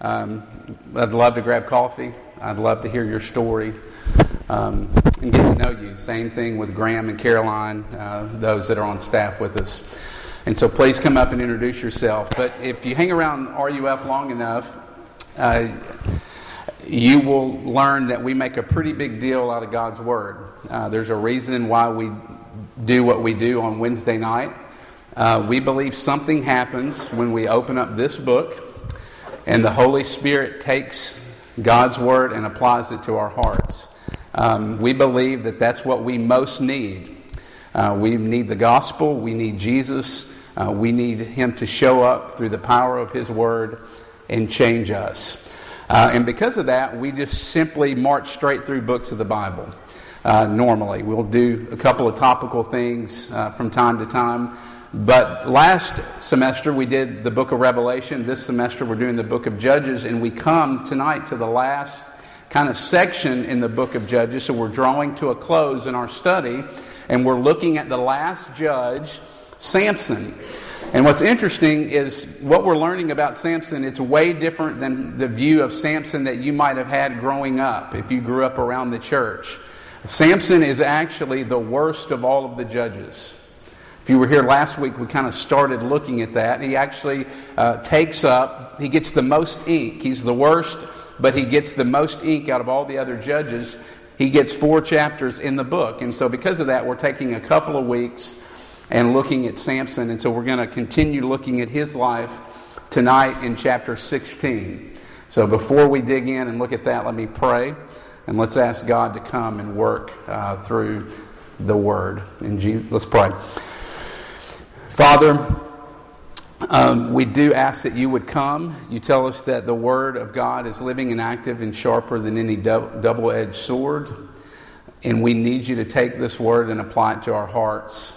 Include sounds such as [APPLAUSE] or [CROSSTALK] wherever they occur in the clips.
Um, I'd love to grab coffee. I'd love to hear your story um, and get to know you. Same thing with Graham and Caroline, uh, those that are on staff with us. And so please come up and introduce yourself. But if you hang around RUF long enough, uh, you will learn that we make a pretty big deal out of God's Word. Uh, there's a reason why we do what we do on Wednesday night. Uh, we believe something happens when we open up this book and the Holy Spirit takes God's Word and applies it to our hearts. Um, we believe that that's what we most need. Uh, we need the gospel, we need Jesus, uh, we need Him to show up through the power of His Word and change us. Uh, and because of that, we just simply march straight through books of the Bible. Uh, normally, we'll do a couple of topical things uh, from time to time. But last semester we did the book of Revelation. This semester we're doing the book of Judges, and we come tonight to the last kind of section in the book of Judges. So we're drawing to a close in our study, and we're looking at the last judge, Samson. And what's interesting is what we're learning about Samson, it's way different than the view of Samson that you might have had growing up if you grew up around the church. Samson is actually the worst of all of the judges. If you were here last week, we kind of started looking at that. He actually uh, takes up, he gets the most ink. He's the worst, but he gets the most ink out of all the other judges. He gets four chapters in the book. And so, because of that, we're taking a couple of weeks and looking at Samson. And so, we're going to continue looking at his life tonight in chapter 16. So, before we dig in and look at that, let me pray. And let's ask God to come and work uh, through the Word. In Jesus, let's pray. Father, um, we do ask that you would come. You tell us that the Word of God is living and active and sharper than any double edged sword. And we need you to take this Word and apply it to our hearts.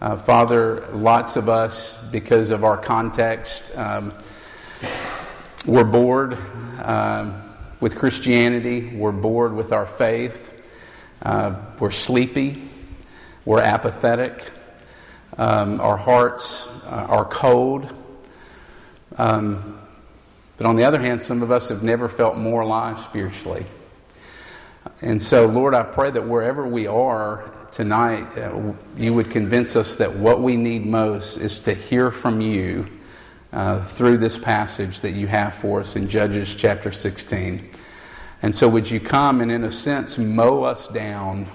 Uh, Father, lots of us, because of our context, um, we're bored um, with Christianity, we're bored with our faith, uh, we're sleepy, we're apathetic. Um, our hearts uh, are cold. Um, but on the other hand, some of us have never felt more alive spiritually. And so, Lord, I pray that wherever we are tonight, uh, you would convince us that what we need most is to hear from you uh, through this passage that you have for us in Judges chapter 16. And so, would you come and, in a sense, mow us down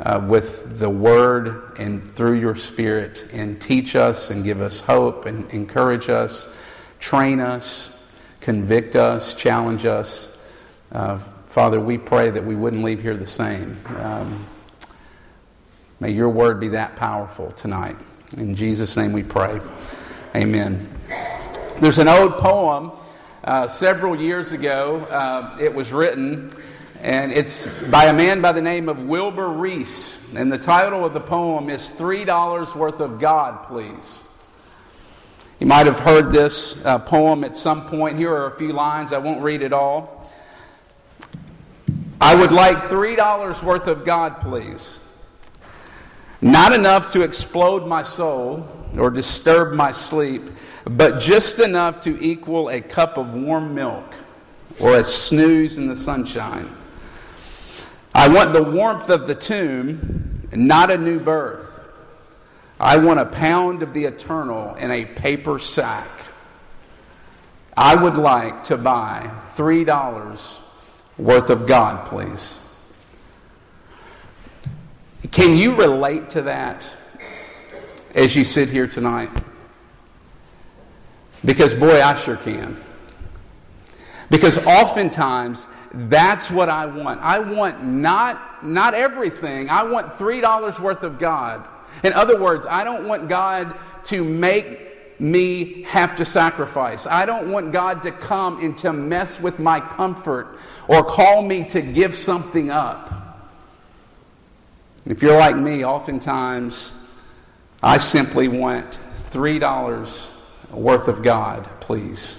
uh, with the Word and through your Spirit and teach us and give us hope and encourage us, train us, convict us, challenge us. Uh, Father, we pray that we wouldn't leave here the same. Um, may your Word be that powerful tonight. In Jesus' name we pray. Amen. There's an old poem uh, several years ago. Uh, it was written and it's by a man by the name of Wilbur Rees. And the title of the poem is $3 Worth of God, Please. You might have heard this uh, poem at some point. Here are a few lines. I won't read it all. I would like $3 worth of God, please. Not enough to explode my soul or disturb my sleep, but just enough to equal a cup of warm milk or a snooze in the sunshine. I want the warmth of the tomb, not a new birth. I want a pound of the eternal in a paper sack. I would like to buy $3 worth of God, please. Can you relate to that as you sit here tonight? Because, boy, I sure can. Because oftentimes that's what I want. I want not, not everything. I want $3 worth of God. In other words, I don't want God to make me have to sacrifice. I don't want God to come and to mess with my comfort or call me to give something up. If you're like me, oftentimes I simply want $3 worth of God, please.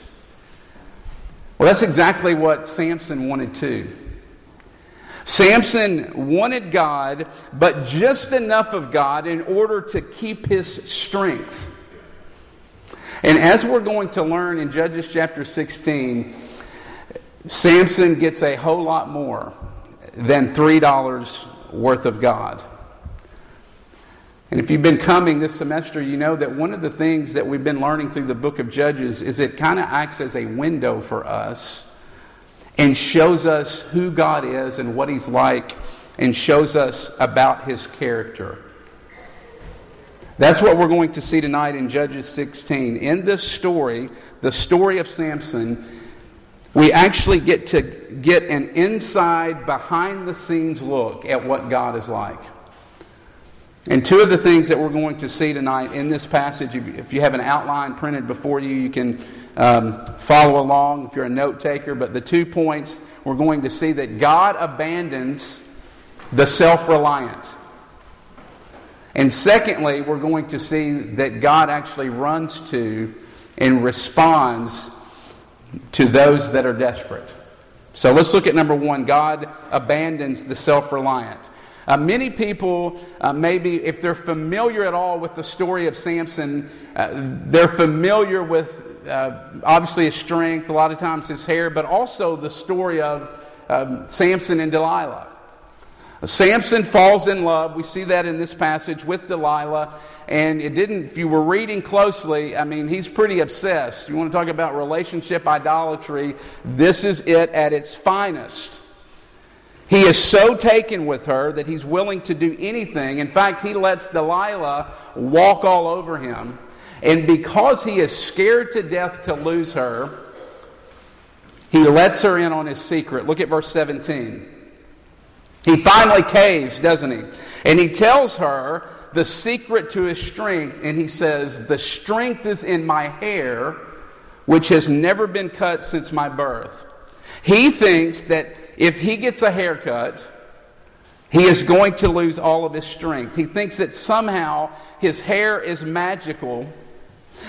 Well, that's exactly what Samson wanted too. Samson wanted God, but just enough of God in order to keep his strength. And as we're going to learn in Judges chapter 16, Samson gets a whole lot more than $3 worth of God. And if you've been coming this semester, you know that one of the things that we've been learning through the book of Judges is it kind of acts as a window for us and shows us who God is and what He's like and shows us about His character. That's what we're going to see tonight in Judges 16. In this story, the story of Samson, we actually get to get an inside, behind the scenes look at what God is like. And two of the things that we're going to see tonight in this passage, if you have an outline printed before you, you can um, follow along if you're a note taker. But the two points we're going to see that God abandons the self reliant. And secondly, we're going to see that God actually runs to and responds to those that are desperate. So let's look at number one God abandons the self reliant. Uh, many people, uh, maybe if they're familiar at all with the story of Samson, uh, they're familiar with uh, obviously his strength, a lot of times his hair, but also the story of um, Samson and Delilah. Samson falls in love. We see that in this passage with Delilah. And it didn't, if you were reading closely, I mean, he's pretty obsessed. You want to talk about relationship idolatry? This is it at its finest. He is so taken with her that he's willing to do anything. In fact, he lets Delilah walk all over him. And because he is scared to death to lose her, he lets her in on his secret. Look at verse 17. He finally caves, doesn't he? And he tells her the secret to his strength, and he says, The strength is in my hair, which has never been cut since my birth. He thinks that if he gets a haircut, he is going to lose all of his strength. He thinks that somehow his hair is magical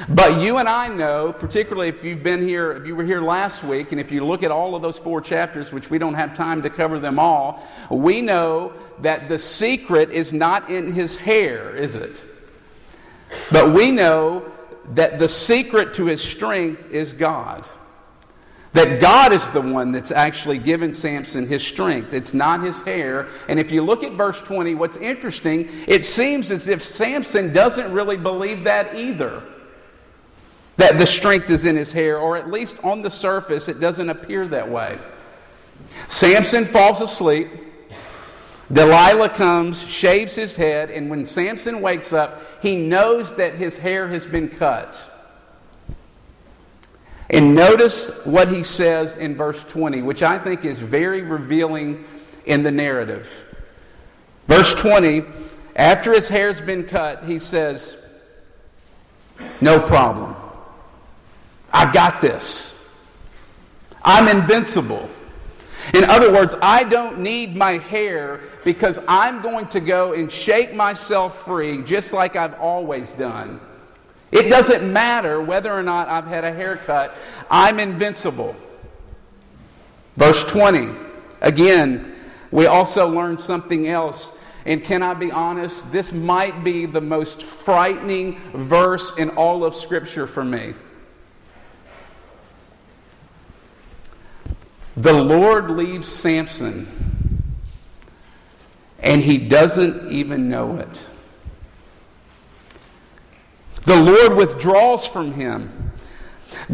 but you and I know, particularly if you've been here, if you were here last week, and if you look at all of those four chapters, which we don't have time to cover them all, we know that the secret is not in his hair, is it? But we know that the secret to his strength is God. That God is the one that's actually given Samson his strength. It's not his hair. And if you look at verse 20, what's interesting, it seems as if Samson doesn't really believe that either that the strength is in his hair, or at least on the surface, it doesn't appear that way. Samson falls asleep. Delilah comes, shaves his head, and when Samson wakes up, he knows that his hair has been cut. And notice what he says in verse 20, which I think is very revealing in the narrative. Verse 20, after his hair's been cut, he says, No problem. I got this. I'm invincible. In other words, I don't need my hair because I'm going to go and shake myself free just like I've always done. It doesn't matter whether or not I've had a haircut, I'm invincible. Verse 20. Again, we also learn something else. And can I be honest? This might be the most frightening verse in all of Scripture for me. The Lord leaves Samson, and he doesn't even know it. The Lord withdraws from him.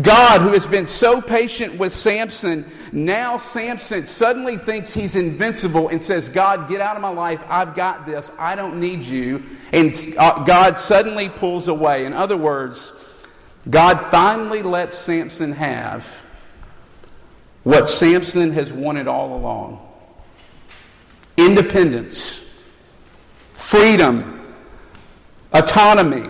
God, who has been so patient with Samson, now Samson suddenly thinks he's invincible and says, God, get out of my life. I've got this. I don't need you. And uh, God suddenly pulls away. In other words, God finally lets Samson have what Samson has wanted all along independence, freedom, autonomy.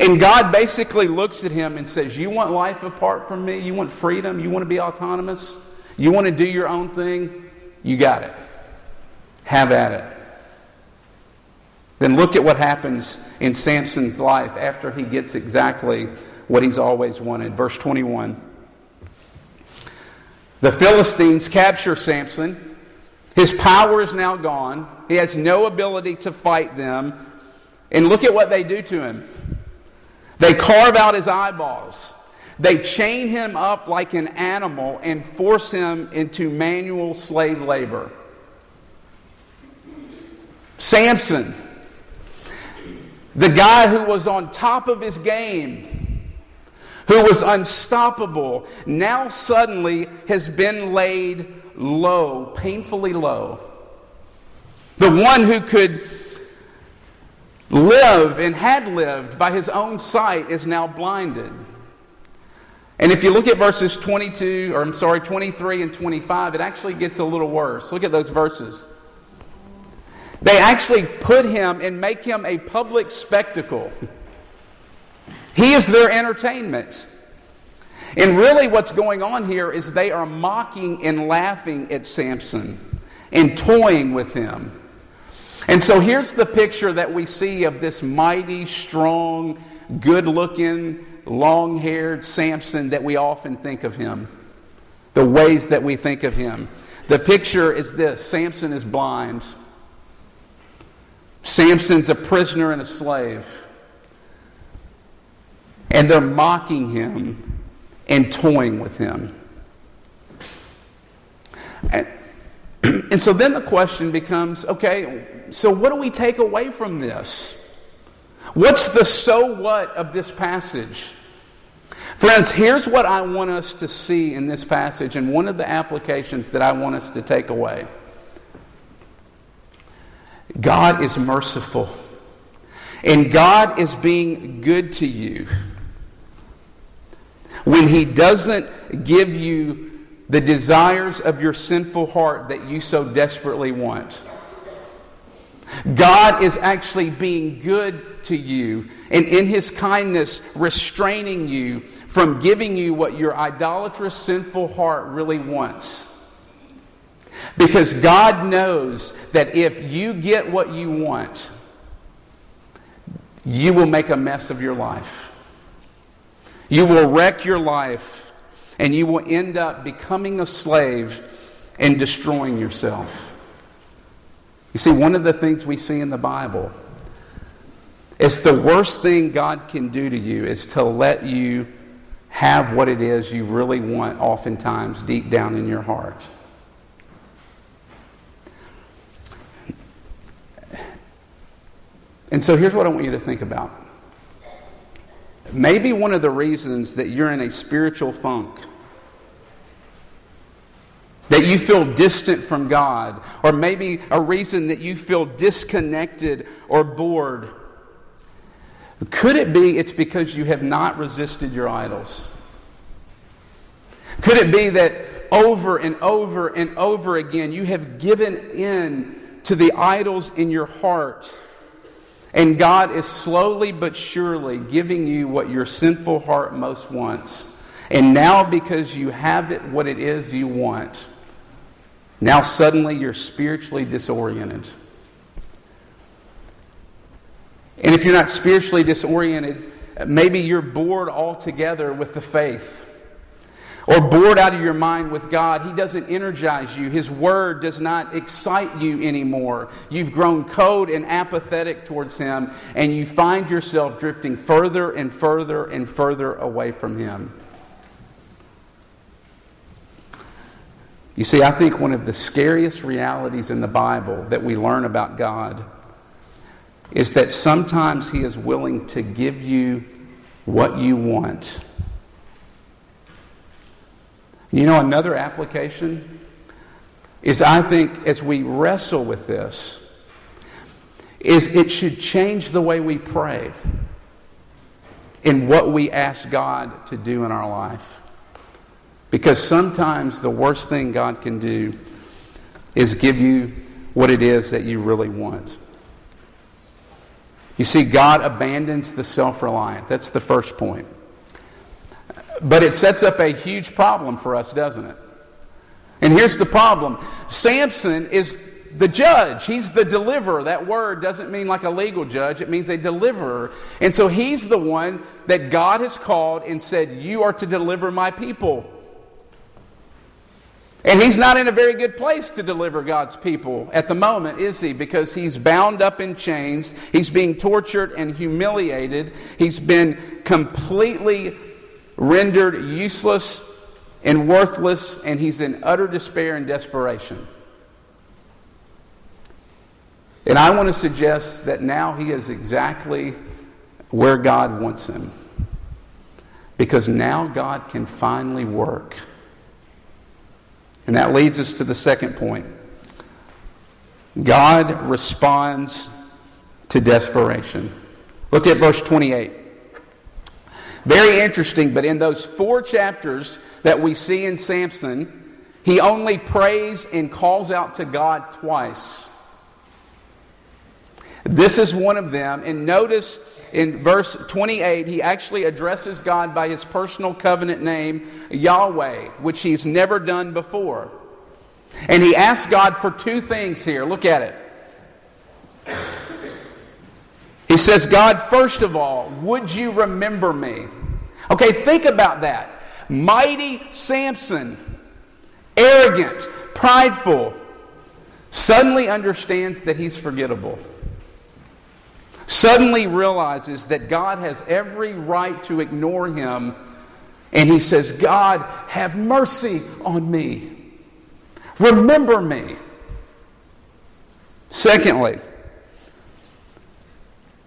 And God basically looks at him and says, You want life apart from me? You want freedom? You want to be autonomous? You want to do your own thing? You got it. Have at it. Then look at what happens in Samson's life after he gets exactly what he's always wanted. Verse 21. The Philistines capture Samson. His power is now gone. He has no ability to fight them. And look at what they do to him. They carve out his eyeballs. They chain him up like an animal and force him into manual slave labor. Samson, the guy who was on top of his game, who was unstoppable, now suddenly has been laid low, painfully low. The one who could live and had lived by his own sight is now blinded. And if you look at verses 22, or I'm sorry, 23 and 25, it actually gets a little worse. Look at those verses. They actually put him and make him a public spectacle. He is their entertainment. And really, what's going on here is they are mocking and laughing at Samson and toying with him. And so here's the picture that we see of this mighty, strong, good looking, long haired Samson that we often think of him. The ways that we think of him. The picture is this Samson is blind. Samson's a prisoner and a slave. And they're mocking him and toying with him. [CLEARS THROAT] and so then the question becomes okay, so what do we take away from this? What's the so what of this passage? Friends, here's what I want us to see in this passage, and one of the applications that I want us to take away. God is merciful, and God is being good to you when He doesn't give you the desires of your sinful heart that you so desperately want. God is actually being good to you and in His kindness restraining you from giving you what your idolatrous, sinful heart really wants. Because God knows that if you get what you want, you will make a mess of your life. You will wreck your life, and you will end up becoming a slave and destroying yourself. You see, one of the things we see in the Bible is the worst thing God can do to you is to let you have what it is you really want, oftentimes deep down in your heart. And so here's what I want you to think about. Maybe one of the reasons that you're in a spiritual funk, that you feel distant from God, or maybe a reason that you feel disconnected or bored, could it be it's because you have not resisted your idols? Could it be that over and over and over again you have given in to the idols in your heart? And God is slowly but surely giving you what your sinful heart most wants. And now, because you have it, what it is you want, now suddenly you're spiritually disoriented. And if you're not spiritually disoriented, maybe you're bored altogether with the faith or bored out of your mind with God. He doesn't energize you. His word does not excite you anymore. You've grown cold and apathetic towards Him, and you find yourself drifting further and further and further away from Him. You see, I think one of the scariest realities in the Bible that we learn about God is that sometimes He is willing to give you what you want you know, another application is I think as we wrestle with this, is it should change the way we pray in what we ask God to do in our life. Because sometimes the worst thing God can do is give you what it is that you really want. You see, God abandons the self reliant. That's the first point. But it sets up a huge problem for us, doesn't it? And here's the problem Samson is the judge, he's the deliverer. That word doesn't mean like a legal judge, it means a deliverer. And so he's the one that God has called and said, You are to deliver my people. And he's not in a very good place to deliver God's people at the moment, is he? Because he's bound up in chains. He's being tortured and humiliated. He's been completely rendered useless and worthless, and he's in utter despair and desperation. And I want to suggest that now he is exactly where God wants him. Because now God can finally work. And that leads us to the second point. God responds to desperation. Look at verse 28. Very interesting, but in those four chapters that we see in Samson, he only prays and calls out to God twice. This is one of them. And notice in verse 28, he actually addresses God by his personal covenant name, Yahweh, which he's never done before. And he asks God for two things here. Look at it. He says, God, first of all, would you remember me? Okay, think about that. Mighty Samson, arrogant, prideful, suddenly understands that he's forgettable suddenly realizes that God has every right to ignore him, and he says, God, have mercy on me. Remember me. Secondly,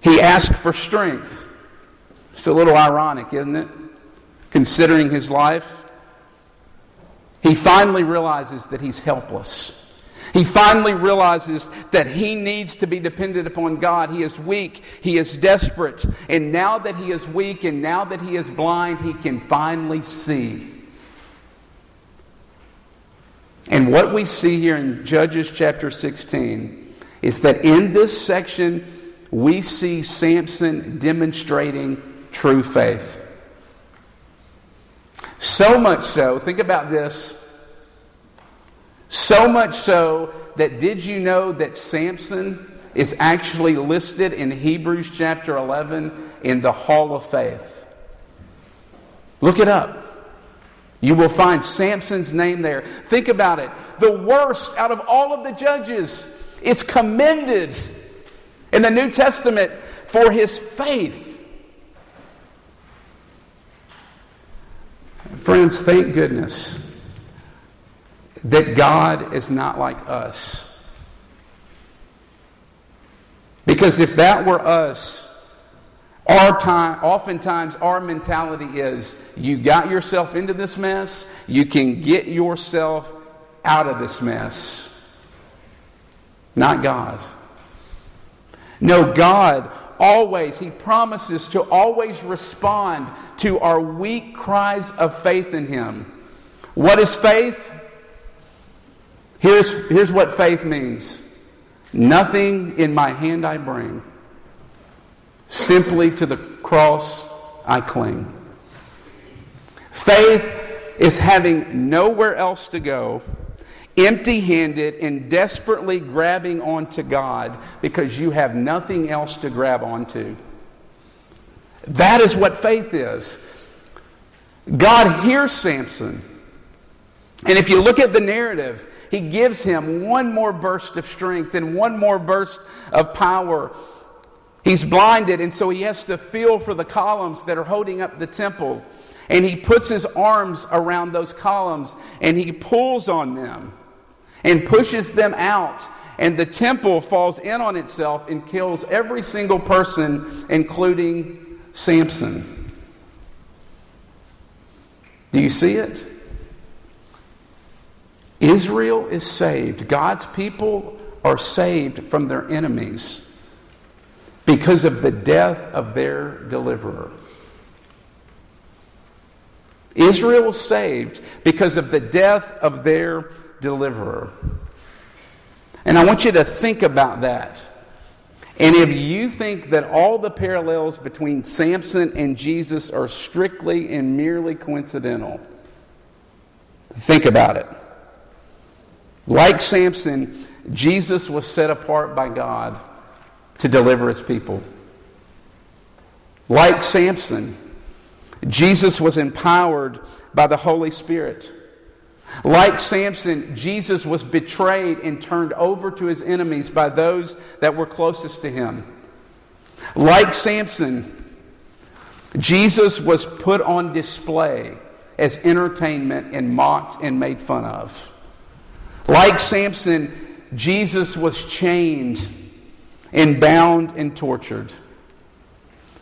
he asked for strength. It's a little ironic, isn't it? Considering his life. He finally realizes that he's helpless. He finally realizes that he needs to be dependent upon God. He is weak, he is desperate. And now that he is weak and now that he is blind, he can finally see. And what we see here in Judges chapter 16 is that in this section, we see Samson demonstrating true faith. So much so, think about this so much so that did you know that Samson is actually listed in Hebrews chapter 11 in the Hall of Faith? Look it up. You will find Samson's name there. Think about it. The worst out of all of the judges is commended in the New Testament for his faith. Friends, thank goodness that God is not like us. Because if that were us, our time, oftentimes our mentality is you got yourself into this mess, you can get yourself out of this mess. Not God. No, God always, He promises to always respond to our weak cries of faith in Him. What is faith? Here's, here's what faith means Nothing in my hand I bring, simply to the cross I cling. Faith is having nowhere else to go, empty handed and desperately grabbing onto God because you have nothing else to grab onto. That is what faith is. God hears Samson. And if you look at the narrative, he gives him one more burst of strength and one more burst of power. He's blinded, and so he has to feel for the columns that are holding up the temple. And he puts his arms around those columns and he pulls on them and pushes them out. And the temple falls in on itself and kills every single person, including Samson. Do you see it? Israel is saved. God's people are saved from their enemies because of the death of their deliverer. Israel was saved because of the death of their deliverer. And I want you to think about that. And if you think that all the parallels between Samson and Jesus are strictly and merely coincidental, think about it. Like Samson, Jesus was set apart by God to deliver his people. Like Samson, Jesus was empowered by the Holy Spirit. Like Samson, Jesus was betrayed and turned over to his enemies by those that were closest to him. Like Samson, Jesus was put on display as entertainment and mocked and made fun of. Like Samson, Jesus was chained and bound and tortured.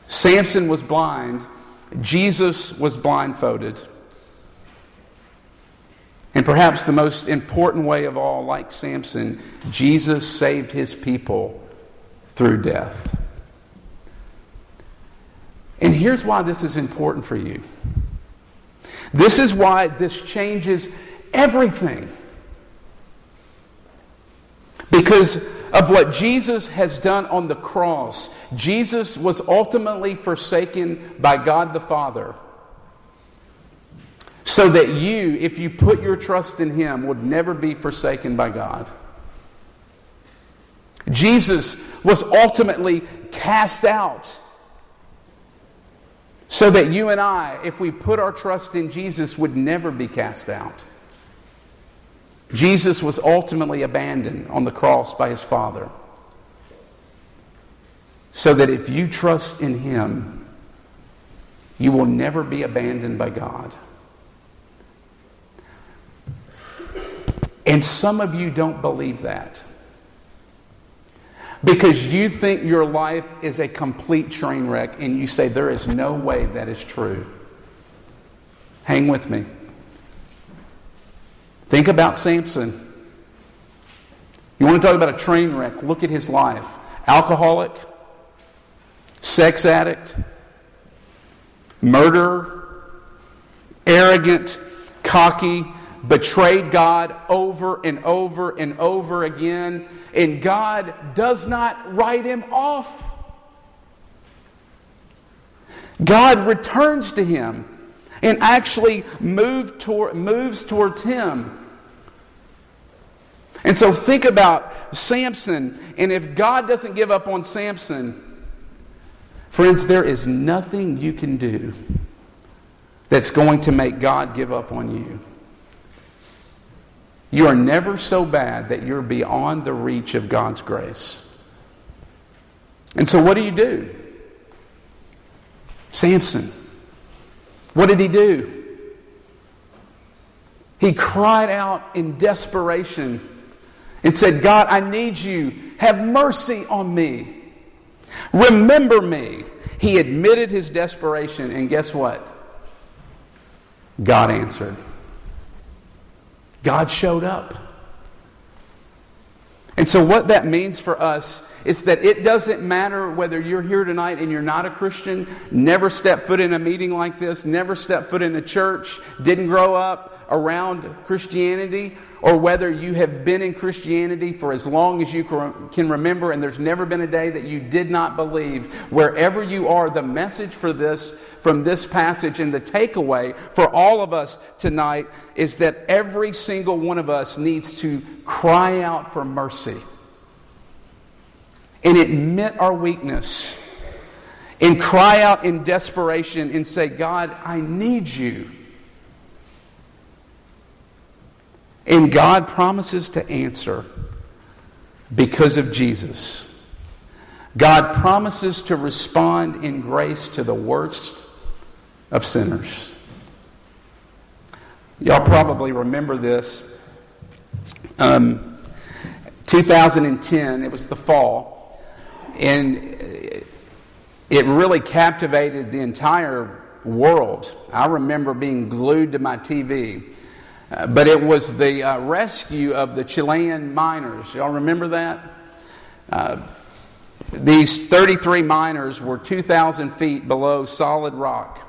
Samson was blind, Jesus was blindfolded. And perhaps the most important way of all, like Samson, Jesus saved his people through death. And here's why this is important for you. This is why this changes everything. Because of what Jesus has done on the cross, Jesus was ultimately forsaken by God the Father. So that you, if you put your trust in Him, would never be forsaken by God. Jesus was ultimately cast out so that you and I, if we put our trust in Jesus, would never be cast out. Jesus was ultimately abandoned on the cross by his Father. So that if you trust in him, you will never be abandoned by God. And some of you don't believe that because you think your life is a complete train wreck and you say there is no way that is true. Hang with me. Think about Samson. You want to talk about a train wreck? Look at his life. Alcoholic, sex addict, murderer, arrogant, cocky, betrayed God over and over and over again, and God does not write him off. God returns to him and actually move moves towards him. And so think about Samson, and if God doesn't give up on Samson, friends, there is nothing you can do that's going to make God give up on you. You are never so bad that you're beyond the reach of God's grace. And so, what do you do? Samson, what did he do? He cried out in desperation and said, God, I need you. Have mercy on me. Remember me. He admitted his desperation, and guess what? God answered. God showed up. And so, what that means for us is that it doesn't matter whether you're here tonight and you're not a Christian, never step foot in a meeting like this, never step foot in a church, didn't grow up around Christianity, or whether you have been in Christianity for as long as you can remember. And there's never been a day that you did not believe. Wherever you are, the message for this from this passage and the takeaway for all of us tonight is that every single one of us needs to cry out for mercy and admit our weakness and cry out in desperation and say, God, I need you. And God promises to answer because of Jesus. God promises to respond in grace to the worst of sinners. Y'all probably remember this. Um, 2010, it was the fall, and it really captivated the entire world. I remember being glued to my TV. Uh, but it was the uh, rescue of the Chilean miners. Y'all remember that? Uh, these 33 miners were 2,000 feet below solid rock.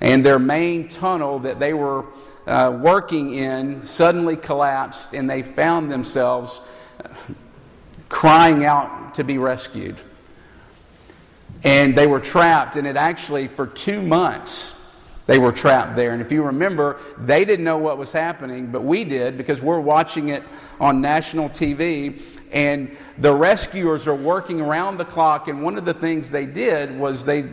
And their main tunnel that they were uh, working in suddenly collapsed, and they found themselves crying out to be rescued. And they were trapped, and it actually, for two months, they were trapped there. And if you remember, they didn't know what was happening, but we did because we're watching it on national TV. And the rescuers are working around the clock. And one of the things they did was they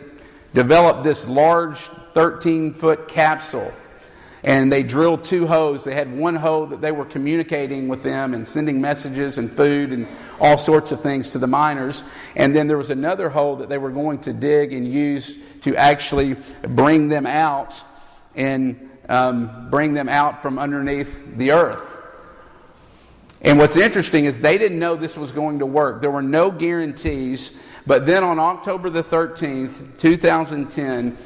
developed this large 13 foot capsule. And they drilled two holes. They had one hole that they were communicating with them and sending messages and food and all sorts of things to the miners. And then there was another hole that they were going to dig and use to actually bring them out and um, bring them out from underneath the earth. And what's interesting is they didn't know this was going to work. There were no guarantees. But then on October the 13th, 2010,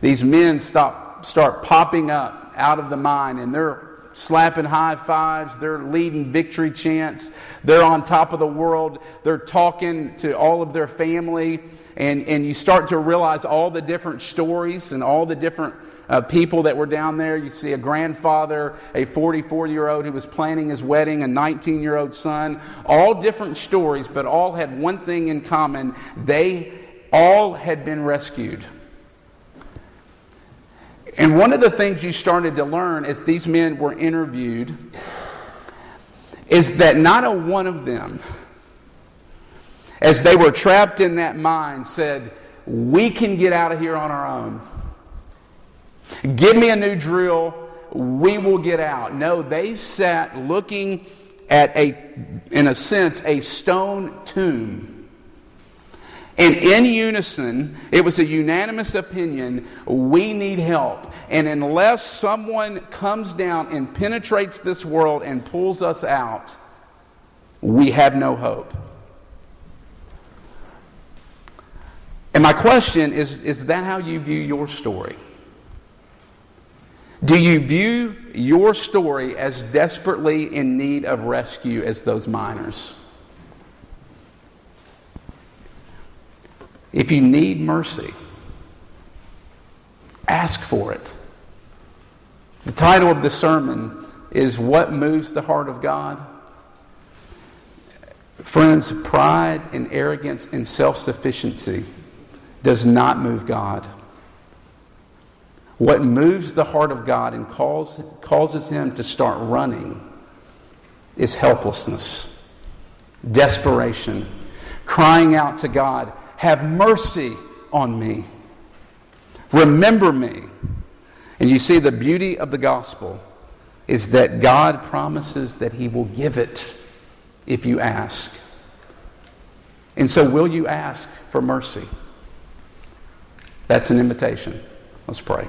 these men stop, start popping up out of the mine and they're slapping high fives, they're leading victory chants, they're on top of the world, they're talking to all of their family, and, and you start to realize all the different stories and all the different uh, people that were down there. You see a grandfather, a 44 year old who was planning his wedding, a 19 year old son, all different stories, but all had one thing in common they all had been rescued. And one of the things you started to learn as these men were interviewed is that not a one of them, as they were trapped in that mine, said, We can get out of here on our own. Give me a new drill, we will get out. No, they sat looking at a, in a sense, a stone tomb and in unison, it was a unanimous opinion we need help. And unless someone comes down and penetrates this world and pulls us out, we have no hope. And my question is is that how you view your story? Do you view your story as desperately in need of rescue as those miners? If you need mercy, ask for it. The title of the sermon is What Moves the Heart of God? Friends, pride and arrogance and self sufficiency does not move God. What moves the heart of God and calls, causes him to start running is helplessness, desperation, crying out to God have mercy on me. Remember me. And you see, the beauty of the gospel is that God promises that He will give it if you ask. And so, will you ask for mercy? That's an invitation. Let's pray.